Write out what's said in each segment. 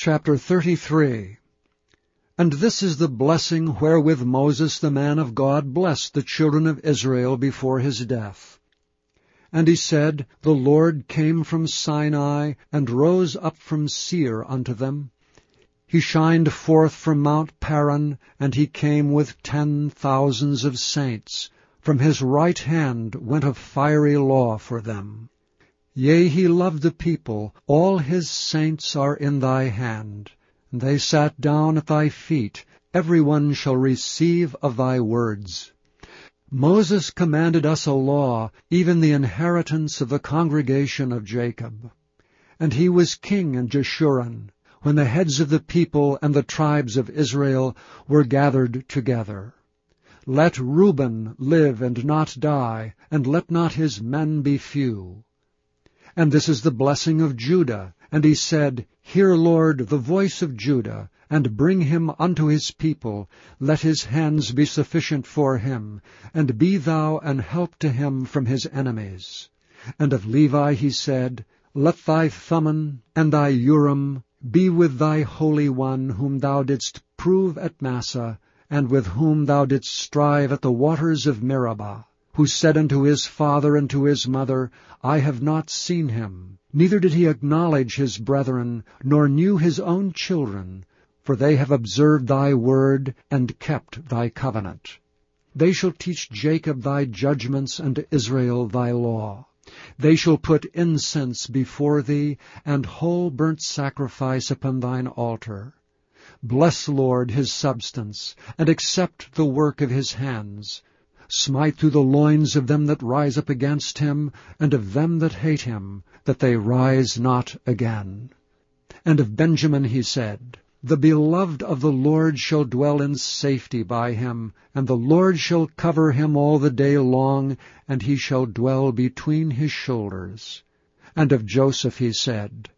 Chapter 33 And this is the blessing wherewith Moses the man of God blessed the children of Israel before his death. And he said, The Lord came from Sinai, and rose up from Seir unto them. He shined forth from Mount Paran, and he came with ten thousands of saints. From his right hand went a fiery law for them. Yea, he loved the people, all his saints are in thy hand. And they sat down at thy feet, every one shall receive of thy words. Moses commanded us a law, even the inheritance of the congregation of Jacob. And he was king in Jeshurun, when the heads of the people and the tribes of Israel were gathered together. Let Reuben live and not die, and let not his men be few. And this is the blessing of Judah. And he said, Hear, Lord, the voice of Judah, and bring him unto his people. Let his hands be sufficient for him, and be thou an help to him from his enemies. And of Levi he said, Let thy Thummim and thy Urim be with thy Holy One, whom thou didst prove at Massah, and with whom thou didst strive at the waters of Meribah, who said unto his father and to his mother, I have not seen him, neither did he acknowledge his brethren, nor knew his own children, for they have observed thy word, and kept thy covenant. They shall teach Jacob thy judgments, and Israel thy law. They shall put incense before thee, and whole burnt sacrifice upon thine altar. Bless, Lord, his substance, and accept the work of his hands. Smite through the loins of them that rise up against him, and of them that hate him, that they rise not again. And of Benjamin he said, the beloved of the Lord shall dwell in safety by him, and the Lord shall cover him all the day long, and he shall dwell between his shoulders. And of Joseph he said,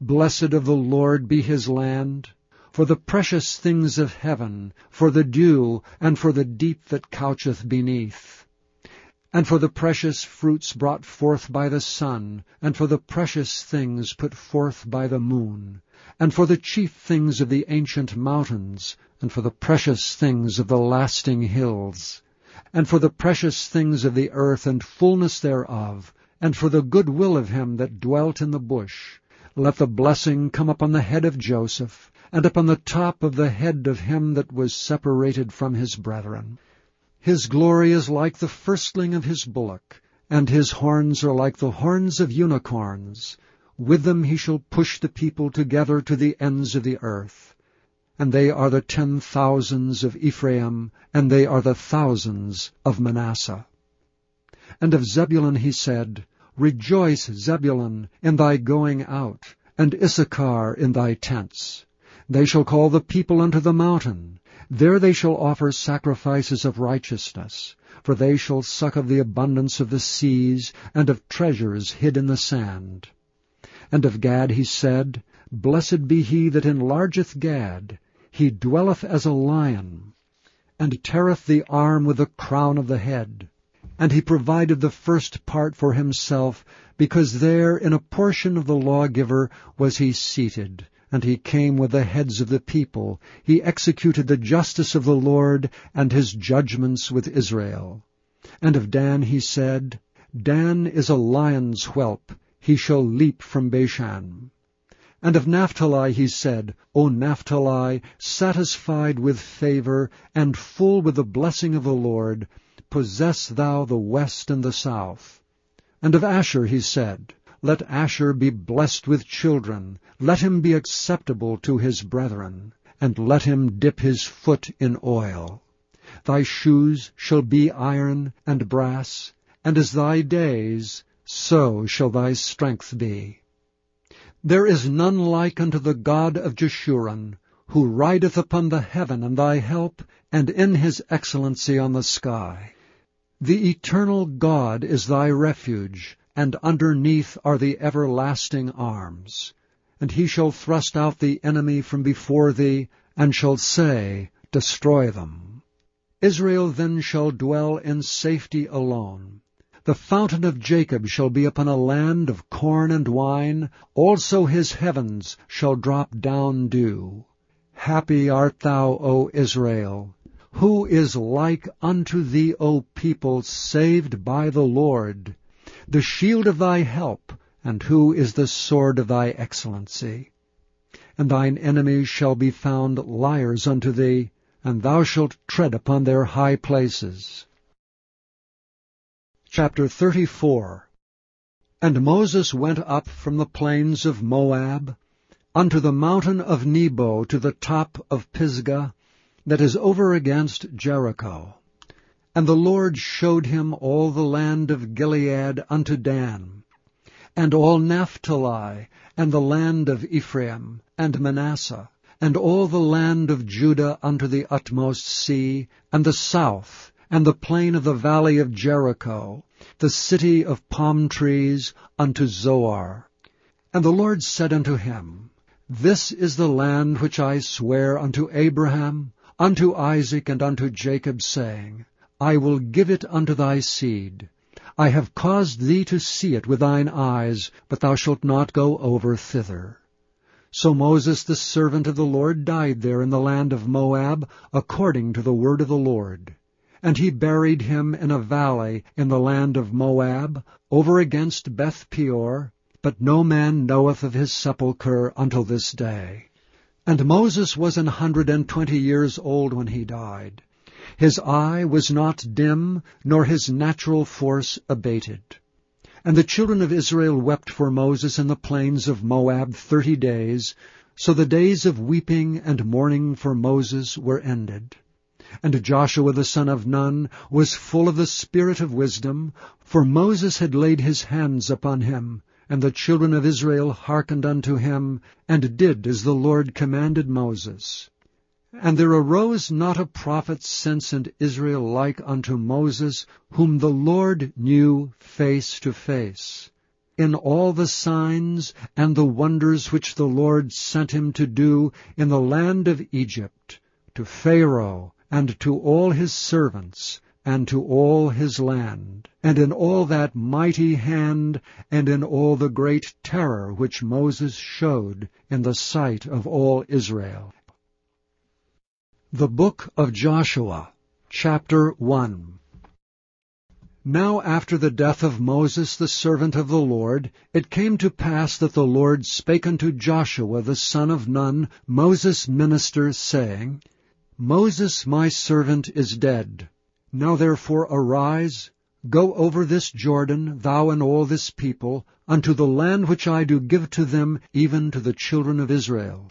Blessed of the Lord be his land, for the precious things of heaven, for the dew, and for the deep that coucheth beneath, and for the precious fruits brought forth by the sun, and for the precious things put forth by the moon, and for the chief things of the ancient mountains, and for the precious things of the lasting hills, and for the precious things of the earth and fullness thereof, and for the good will of him that dwelt in the bush. Let the blessing come upon the head of Joseph, and upon the top of the head of him that was separated from his brethren. His glory is like the firstling of his bullock, and his horns are like the horns of unicorns. With them he shall push the people together to the ends of the earth. And they are the ten thousands of Ephraim, and they are the thousands of Manasseh. And of Zebulun he said, Rejoice, Zebulun, in thy going out, and Issachar in thy tents. They shall call the people unto the mountain. There they shall offer sacrifices of righteousness, for they shall suck of the abundance of the seas, and of treasures hid in the sand. And of Gad he said, Blessed be he that enlargeth Gad. He dwelleth as a lion, and teareth the arm with the crown of the head. And he provided the first part for himself, because there in a portion of the lawgiver was he seated. And he came with the heads of the people. He executed the justice of the Lord, and his judgments with Israel. And of Dan he said, Dan is a lion's whelp, he shall leap from Bashan. And of Naphtali he said, O Naphtali, satisfied with favor, and full with the blessing of the Lord, possess thou the west and the south. And of Asher he said, Let Asher be blessed with children, let him be acceptable to his brethren, and let him dip his foot in oil. Thy shoes shall be iron and brass, and as thy days, so shall thy strength be. There is none like unto the God of Jeshurun, who rideth upon the heaven in thy help, and in his excellency on the sky. The eternal God is thy refuge, and underneath are the everlasting arms. And he shall thrust out the enemy from before thee, and shall say, Destroy them. Israel then shall dwell in safety alone. The fountain of Jacob shall be upon a land of corn and wine, also his heavens shall drop down dew. Happy art thou, O Israel! Who is like unto thee, O people, saved by the Lord? The shield of thy help, and who is the sword of thy excellency? And thine enemies shall be found liars unto thee, and thou shalt tread upon their high places. Chapter 34 And Moses went up from the plains of Moab unto the mountain of Nebo to the top of Pisgah, that is over against Jericho. And the Lord showed him all the land of Gilead unto Dan, and all Naphtali, and the land of Ephraim, and Manasseh, and all the land of Judah unto the utmost sea, and the south, and the plain of the valley of Jericho, the city of palm trees, unto Zoar. And the Lord said unto him, This is the land which I swear unto Abraham, unto Isaac and unto Jacob, saying, I will give it unto thy seed. I have caused thee to see it with thine eyes, but thou shalt not go over thither. So Moses the servant of the Lord died there in the land of Moab, according to the word of the Lord. And he buried him in a valley in the land of Moab, over against Beth Peor, but no man knoweth of his sepulchre until this day. And Moses was an hundred and twenty years old when he died. His eye was not dim, nor his natural force abated. And the children of Israel wept for Moses in the plains of Moab thirty days, so the days of weeping and mourning for Moses were ended. And Joshua the son of Nun was full of the spirit of wisdom, for Moses had laid his hands upon him, and the children of Israel hearkened unto him, and did as the Lord commanded Moses. And there arose not a prophet since in Israel like unto Moses, whom the Lord knew face to face. In all the signs and the wonders which the Lord sent him to do in the land of Egypt, to Pharaoh, and to all his servants, and to all his land, and in all that mighty hand, and in all the great terror which Moses showed in the sight of all Israel. The Book of Joshua, Chapter 1 Now after the death of Moses the servant of the Lord, it came to pass that the Lord spake unto Joshua the son of Nun, Moses' minister, saying, Moses my servant is dead. Now therefore arise, go over this Jordan, thou and all this people, unto the land which I do give to them, even to the children of Israel.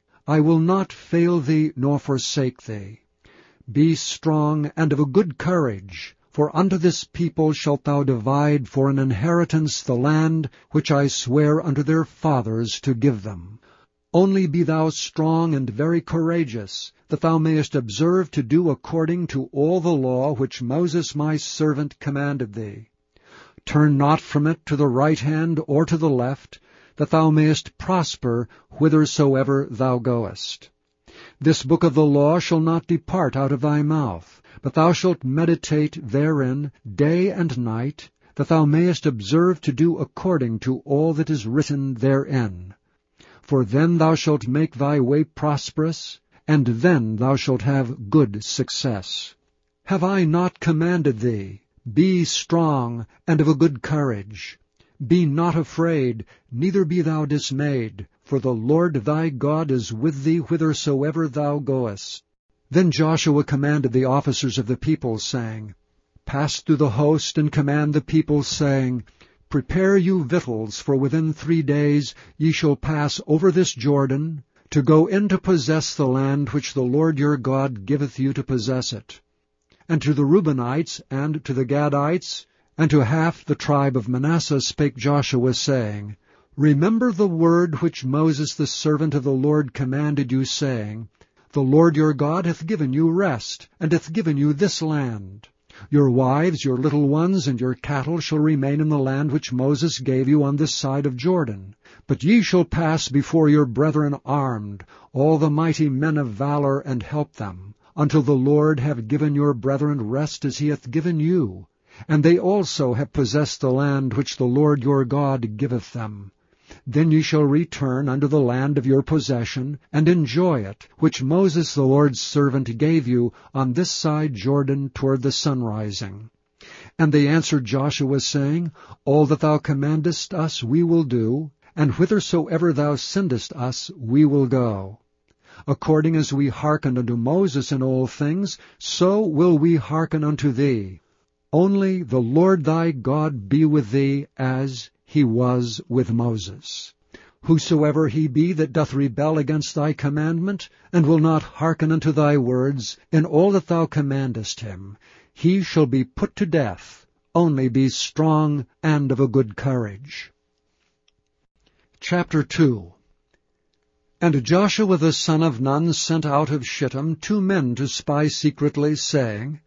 I will not fail thee nor forsake thee. Be strong and of a good courage, for unto this people shalt thou divide for an inheritance the land which I swear unto their fathers to give them. Only be thou strong and very courageous, that thou mayest observe to do according to all the law which Moses my servant commanded thee. Turn not from it to the right hand or to the left, that thou mayest prosper whithersoever thou goest. This book of the law shall not depart out of thy mouth, but thou shalt meditate therein day and night, that thou mayest observe to do according to all that is written therein for then thou shalt make thy way prosperous, and then thou shalt have good success. Have I not commanded thee? Be strong, and of a good courage. Be not afraid, neither be thou dismayed, for the Lord thy God is with thee whithersoever thou goest. Then Joshua commanded the officers of the people, saying, Pass through the host, and command the people, saying, Prepare you victuals, for within three days ye shall pass over this Jordan, to go in to possess the land which the Lord your God giveth you to possess it. And to the Reubenites, and to the Gadites, And to half the tribe of Manasseh spake Joshua, saying, Remember the word which Moses the servant of the Lord commanded you, saying, The Lord your God hath given you rest, and hath given you this land. Your wives, your little ones, and your cattle shall remain in the land which Moses gave you on this side of Jordan. But ye shall pass before your brethren armed, all the mighty men of valor, and help them, until the Lord have given your brethren rest as he hath given you. And they also have possessed the land which the Lord your God giveth them. Then ye shall return unto the land of your possession, and enjoy it, which Moses the Lord's servant gave you on this side Jordan toward the sunrising. And they answered Joshua, saying, All that thou commandest us we will do, and whithersoever thou sendest us we will go. According as we hearkened unto Moses in all things, so will we hearken unto thee. Only the Lord thy God be with thee as he was with Moses. Whosoever he be that doth rebel against thy commandment, and will not hearken unto thy words, in all that thou commandest him, he shall be put to death. Only be strong and of a good courage. Chapter 2 And Joshua the son of Nun sent out of Shittim two men to spy secretly, saying,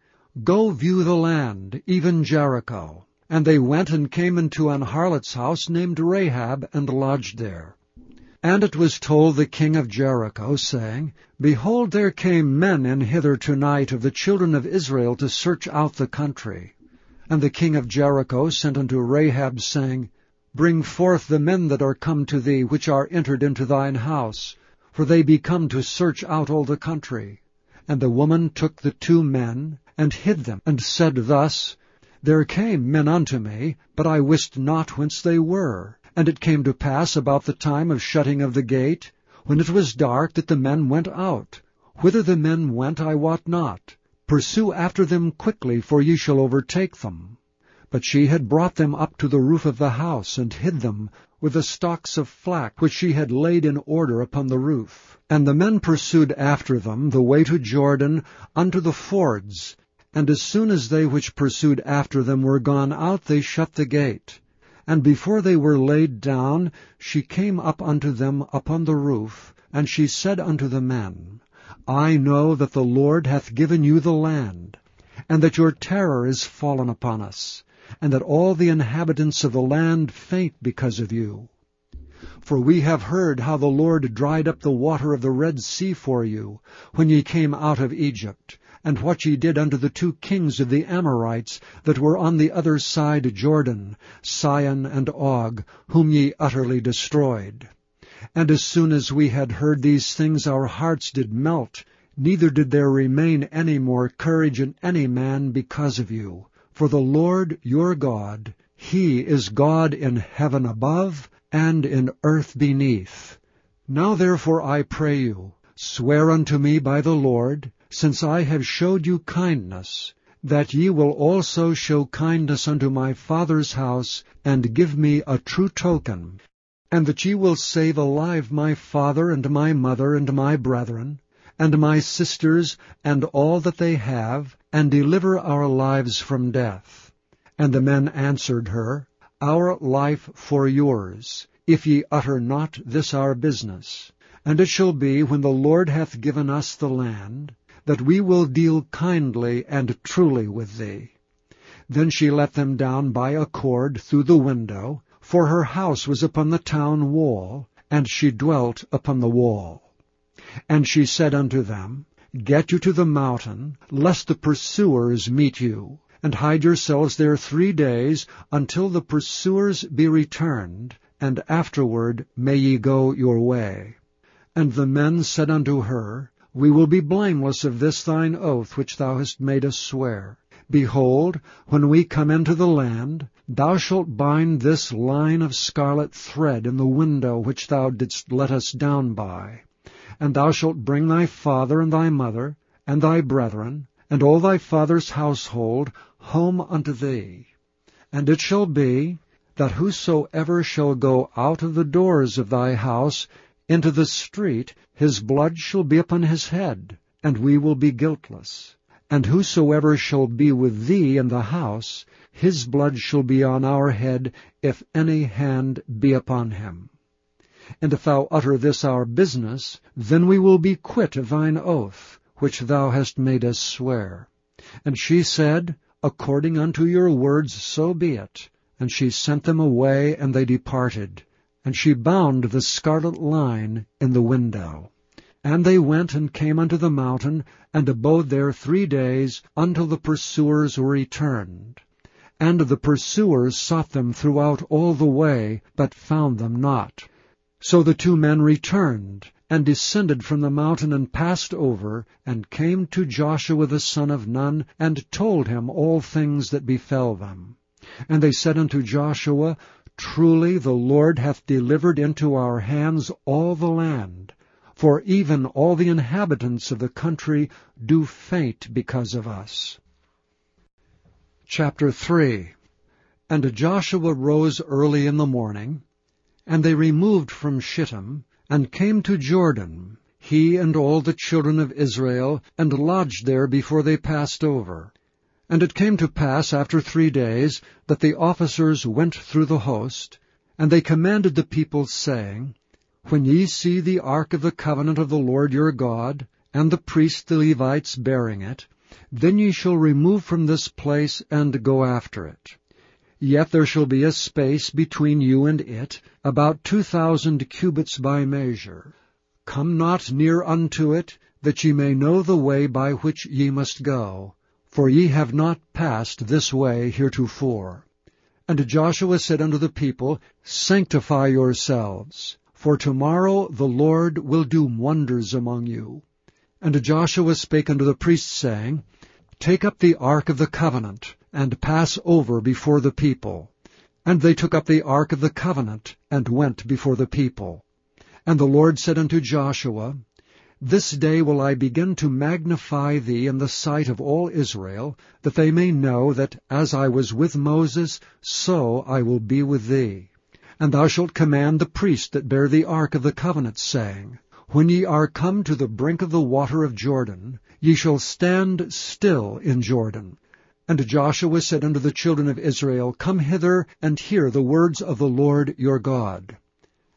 Go view the land, even Jericho. And they went and came into an harlot's house named Rahab, and lodged there. And it was told the king of Jericho, saying, Behold, there came men in hither tonight of the children of Israel to search out the country. And the king of Jericho sent unto Rahab, saying, Bring forth the men that are come to thee, which are entered into thine house, for they be come to search out all the country. And the woman took the two men, and hid them, and said thus, there came men unto me, but I wist not whence they were. And it came to pass about the time of shutting of the gate, when it was dark, that the men went out. Whither the men went I wot not. Pursue after them quickly, for ye shall overtake them. But she had brought them up to the roof of the house, and hid them with the stalks of flax which she had laid in order upon the roof. And the men pursued after them the way to Jordan unto the fords, and as soon as they which pursued after them were gone out, they shut the gate. And before they were laid down, she came up unto them upon the roof, and she said unto the men, I know that the Lord hath given you the land, and that your terror is fallen upon us, and that all the inhabitants of the land faint because of you. For we have heard how the Lord dried up the water of the Red Sea for you, when ye came out of Egypt, and what ye did unto the two kings of the Amorites that were on the other side Jordan, Sihon and Og, whom ye utterly destroyed. And as soon as we had heard these things our hearts did melt, neither did there remain any more courage in any man because of you. For the Lord your God, He is God in heaven above, and in earth beneath. Now therefore I pray you, swear unto me by the Lord, since I have showed you kindness, that ye will also show kindness unto my father's house, and give me a true token, and that ye will save alive my father and my mother and my brethren, and my sisters and all that they have, and deliver our lives from death. And the men answered her, Our life for yours, if ye utter not this our business. And it shall be, when the Lord hath given us the land, that we will deal kindly and truly with thee. Then she let them down by a cord through the window, for her house was upon the town wall, and she dwelt upon the wall. And she said unto them, Get you to the mountain, lest the pursuers meet you, and hide yourselves there three days, until the pursuers be returned, and afterward may ye go your way. And the men said unto her, we will be blameless of this thine oath which thou hast made us swear. Behold, when we come into the land, thou shalt bind this line of scarlet thread in the window which thou didst let us down by. And thou shalt bring thy father and thy mother, and thy brethren, and all thy father's household home unto thee. And it shall be, that whosoever shall go out of the doors of thy house into the street, his blood shall be upon his head, and we will be guiltless. And whosoever shall be with thee in the house, his blood shall be on our head, if any hand be upon him. And if thou utter this our business, then we will be quit of thine oath, which thou hast made us swear. And she said, According unto your words so be it. And she sent them away, and they departed. And she bound the scarlet line in the window. And they went and came unto the mountain, and abode there three days, until the pursuers were returned. And the pursuers sought them throughout all the way, but found them not. So the two men returned, and descended from the mountain, and passed over, and came to Joshua the son of Nun, and told him all things that befell them. And they said unto Joshua, Truly the Lord hath delivered into our hands all the land, for even all the inhabitants of the country do faint because of us. Chapter 3 And Joshua rose early in the morning, and they removed from Shittim, and came to Jordan, he and all the children of Israel, and lodged there before they passed over. And it came to pass after three days that the officers went through the host, and they commanded the people, saying, When ye see the ark of the covenant of the Lord your God, and the priests the Levites bearing it, then ye shall remove from this place, and go after it. Yet there shall be a space between you and it, about two thousand cubits by measure. Come not near unto it, that ye may know the way by which ye must go, for ye have not passed this way heretofore. And Joshua said unto the people, Sanctify yourselves, for tomorrow the Lord will do wonders among you. And Joshua spake unto the priests, saying, Take up the ark of the covenant, and pass over before the people. And they took up the ark of the covenant, and went before the people. And the Lord said unto Joshua, This day will I begin to magnify thee in the sight of all Israel, that they may know that as I was with Moses, so I will be with thee. And thou shalt command the priests that bear the ark of the covenant, saying, when ye are come to the brink of the water of Jordan, ye shall stand still in Jordan. And Joshua said unto the children of Israel, Come hither, and hear the words of the Lord your God.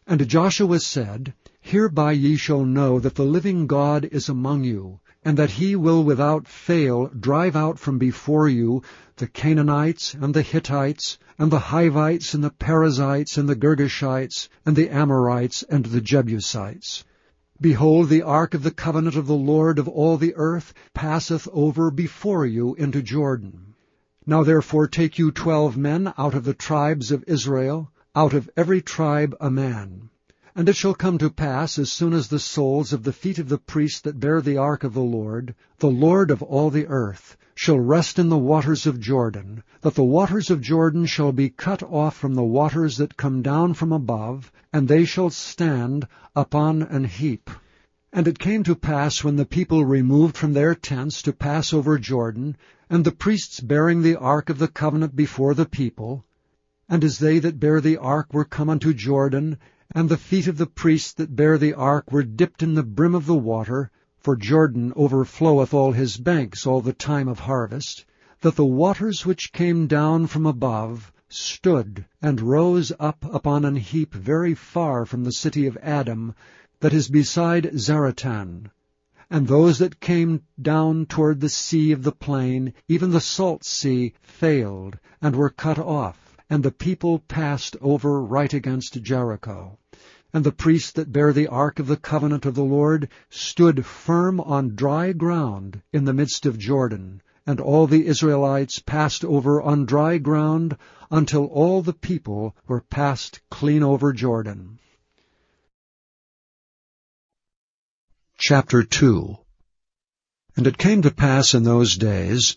And Joshua said, Hereby ye shall know that the living God is among you, and that he will without fail drive out from before you the Canaanites, and the Hittites, and the Hivites, and the Perizzites, and the Girgashites, and the Amorites, and the Jebusites. Behold, the ark of the covenant of the Lord of all the earth passeth over before you into Jordan. Now therefore take you twelve men out of the tribes of Israel, out of every tribe a man. And it shall come to pass, as soon as the soles of the feet of the priests that bear the ark of the Lord, the Lord of all the earth, shall rest in the waters of Jordan, that the waters of Jordan shall be cut off from the waters that come down from above, and they shall stand upon an heap. And it came to pass when the people removed from their tents to pass over Jordan, and the priests bearing the ark of the covenant before the people, and as they that bear the ark were come unto Jordan, and the feet of the priests that bear the ark were dipped in the brim of the water, for Jordan overfloweth all his banks all the time of harvest, that the waters which came down from above stood and rose up upon an heap very far from the city of Adam, that is beside Zaretan. And those that came down toward the sea of the plain, even the salt sea, failed, and were cut off, and the people passed over right against Jericho. And the priests that bear the ark of the covenant of the Lord stood firm on dry ground in the midst of Jordan. And all the Israelites passed over on dry ground until all the people were passed clean over Jordan. Chapter 2 And it came to pass in those days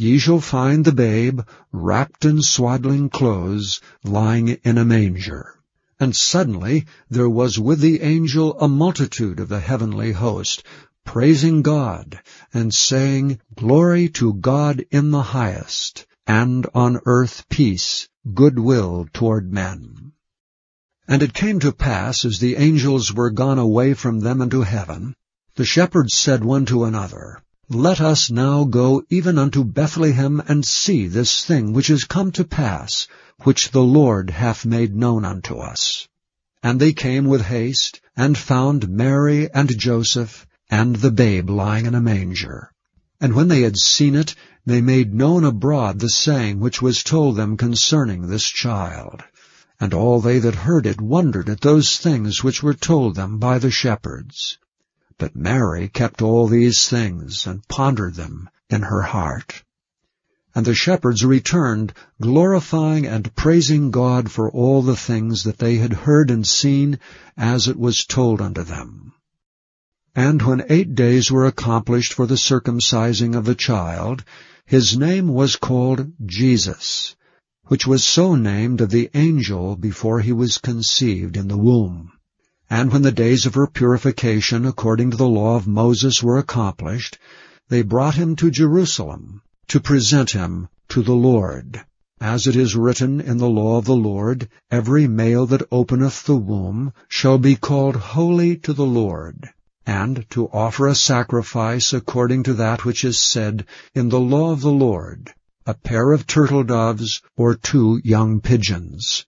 Ye shall find the babe wrapped in swaddling clothes, lying in a manger. And suddenly there was with the angel a multitude of the heavenly host, praising God, and saying, Glory to God in the highest, and on earth peace, goodwill toward men. And it came to pass, as the angels were gone away from them into heaven, the shepherds said one to another, Let us now go even unto Bethlehem, and see this thing which is come to pass, which the Lord hath made known unto us. And they came with haste, and found Mary and Joseph, and the babe lying in a manger. And when they had seen it, they made known abroad the saying which was told them concerning this child. And all they that heard it wondered at those things which were told them by the shepherds. But Mary kept all these things, and pondered them in her heart. And the shepherds returned, glorifying and praising God for all the things that they had heard and seen, as it was told unto them. And when eight days were accomplished for the circumcising of the child, his name was called Jesus, which was so named of the angel before he was conceived in the womb. And when the days of her purification according to the law of Moses were accomplished, they brought him to Jerusalem to present him to the Lord. As it is written in the law of the Lord, every male that openeth the womb shall be called holy to the Lord and to offer a sacrifice according to that which is said in the law of the Lord, a pair of turtle doves or two young pigeons.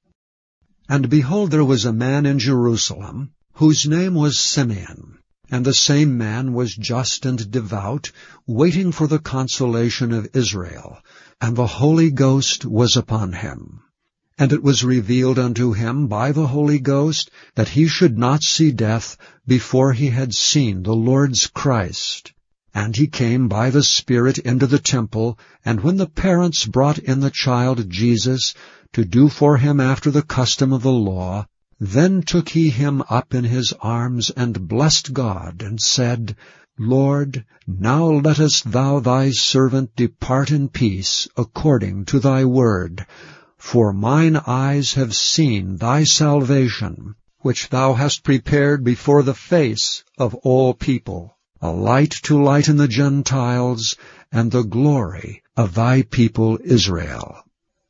And behold, there was a man in Jerusalem, whose name was Simeon, and the same man was just and devout, waiting for the consolation of Israel, and the Holy Ghost was upon him. And it was revealed unto him by the Holy Ghost that he should not see death before he had seen the Lord's Christ. And he came by the Spirit into the temple, and when the parents brought in the child Jesus to do for him after the custom of the law, then took he him up in his arms, and blessed God, and said, Lord, now lettest thou thy servant depart in peace, according to thy word. For mine eyes have seen thy salvation, which thou hast prepared before the face of all people, a light to lighten the Gentiles, and the glory of thy people Israel.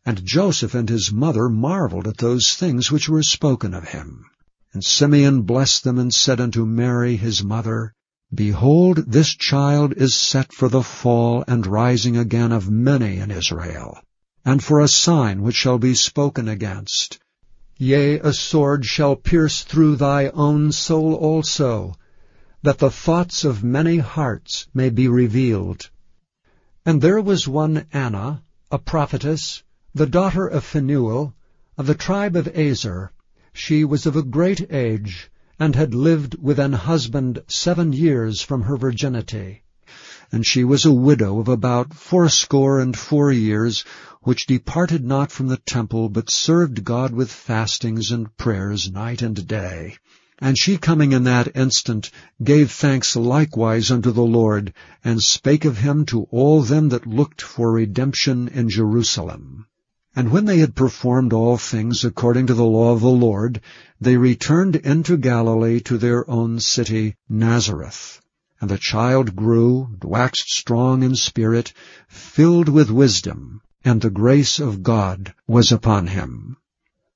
And Joseph and his mother marveled at those things which were spoken of him. And Simeon blessed them and said unto Mary his mother, Behold, this child is set for the fall and rising again of many in Israel and for a sign which shall be spoken against. Yea, a sword shall pierce through thy own soul also, that the thoughts of many hearts may be revealed. And there was one Anna, a prophetess, the daughter of Phanuel, of the tribe of Aser. She was of a great age, and had lived with an husband seven years from her virginity. And she was a widow of about fourscore and four years, which departed not from the temple, but served God with fastings and prayers night and day. And she coming in that instant gave thanks likewise unto the Lord, and spake of him to all them that looked for redemption in Jerusalem. And when they had performed all things according to the law of the Lord, they returned into Galilee to their own city, Nazareth. And the child grew, waxed strong in spirit, filled with wisdom, and the grace of God was upon him.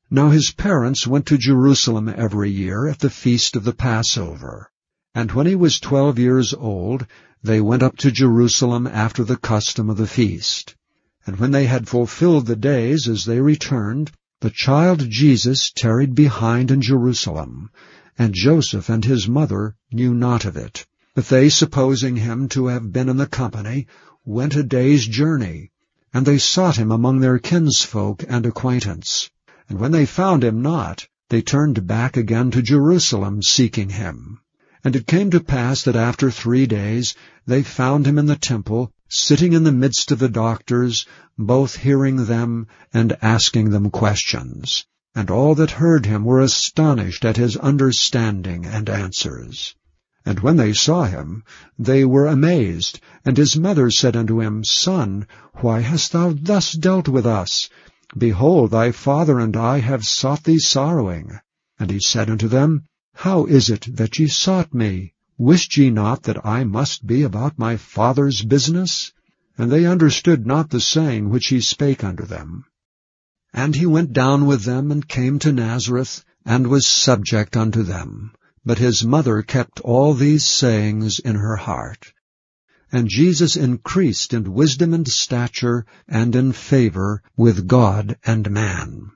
Now his parents went to Jerusalem every year at the feast of the Passover. And when he was twelve years old, they went up to Jerusalem after the custom of the feast. And when they had fulfilled the days as they returned, the child Jesus tarried behind in Jerusalem, and Joseph and his mother knew not of it. But they, supposing him to have been in the company, went a day's journey, and they sought him among their kinsfolk and acquaintance. And when they found him not, they turned back again to Jerusalem, seeking him. And it came to pass that after three days they found him in the temple, sitting in the midst of the doctors, both hearing them and asking them questions. And all that heard him were astonished at his understanding and answers. And when they saw him, they were amazed. And his mother said unto him, Son, why hast thou thus dealt with us? Behold, thy father and I have sought thee sorrowing. And he said unto them, How is it that ye sought me? Wist ye not that I must be about my father's business? And they understood not the saying which he spake unto them. And he went down with them, and came to Nazareth, and was subject unto them. But his mother kept all these sayings in her heart. And Jesus increased in wisdom and stature, and in favor with God and man.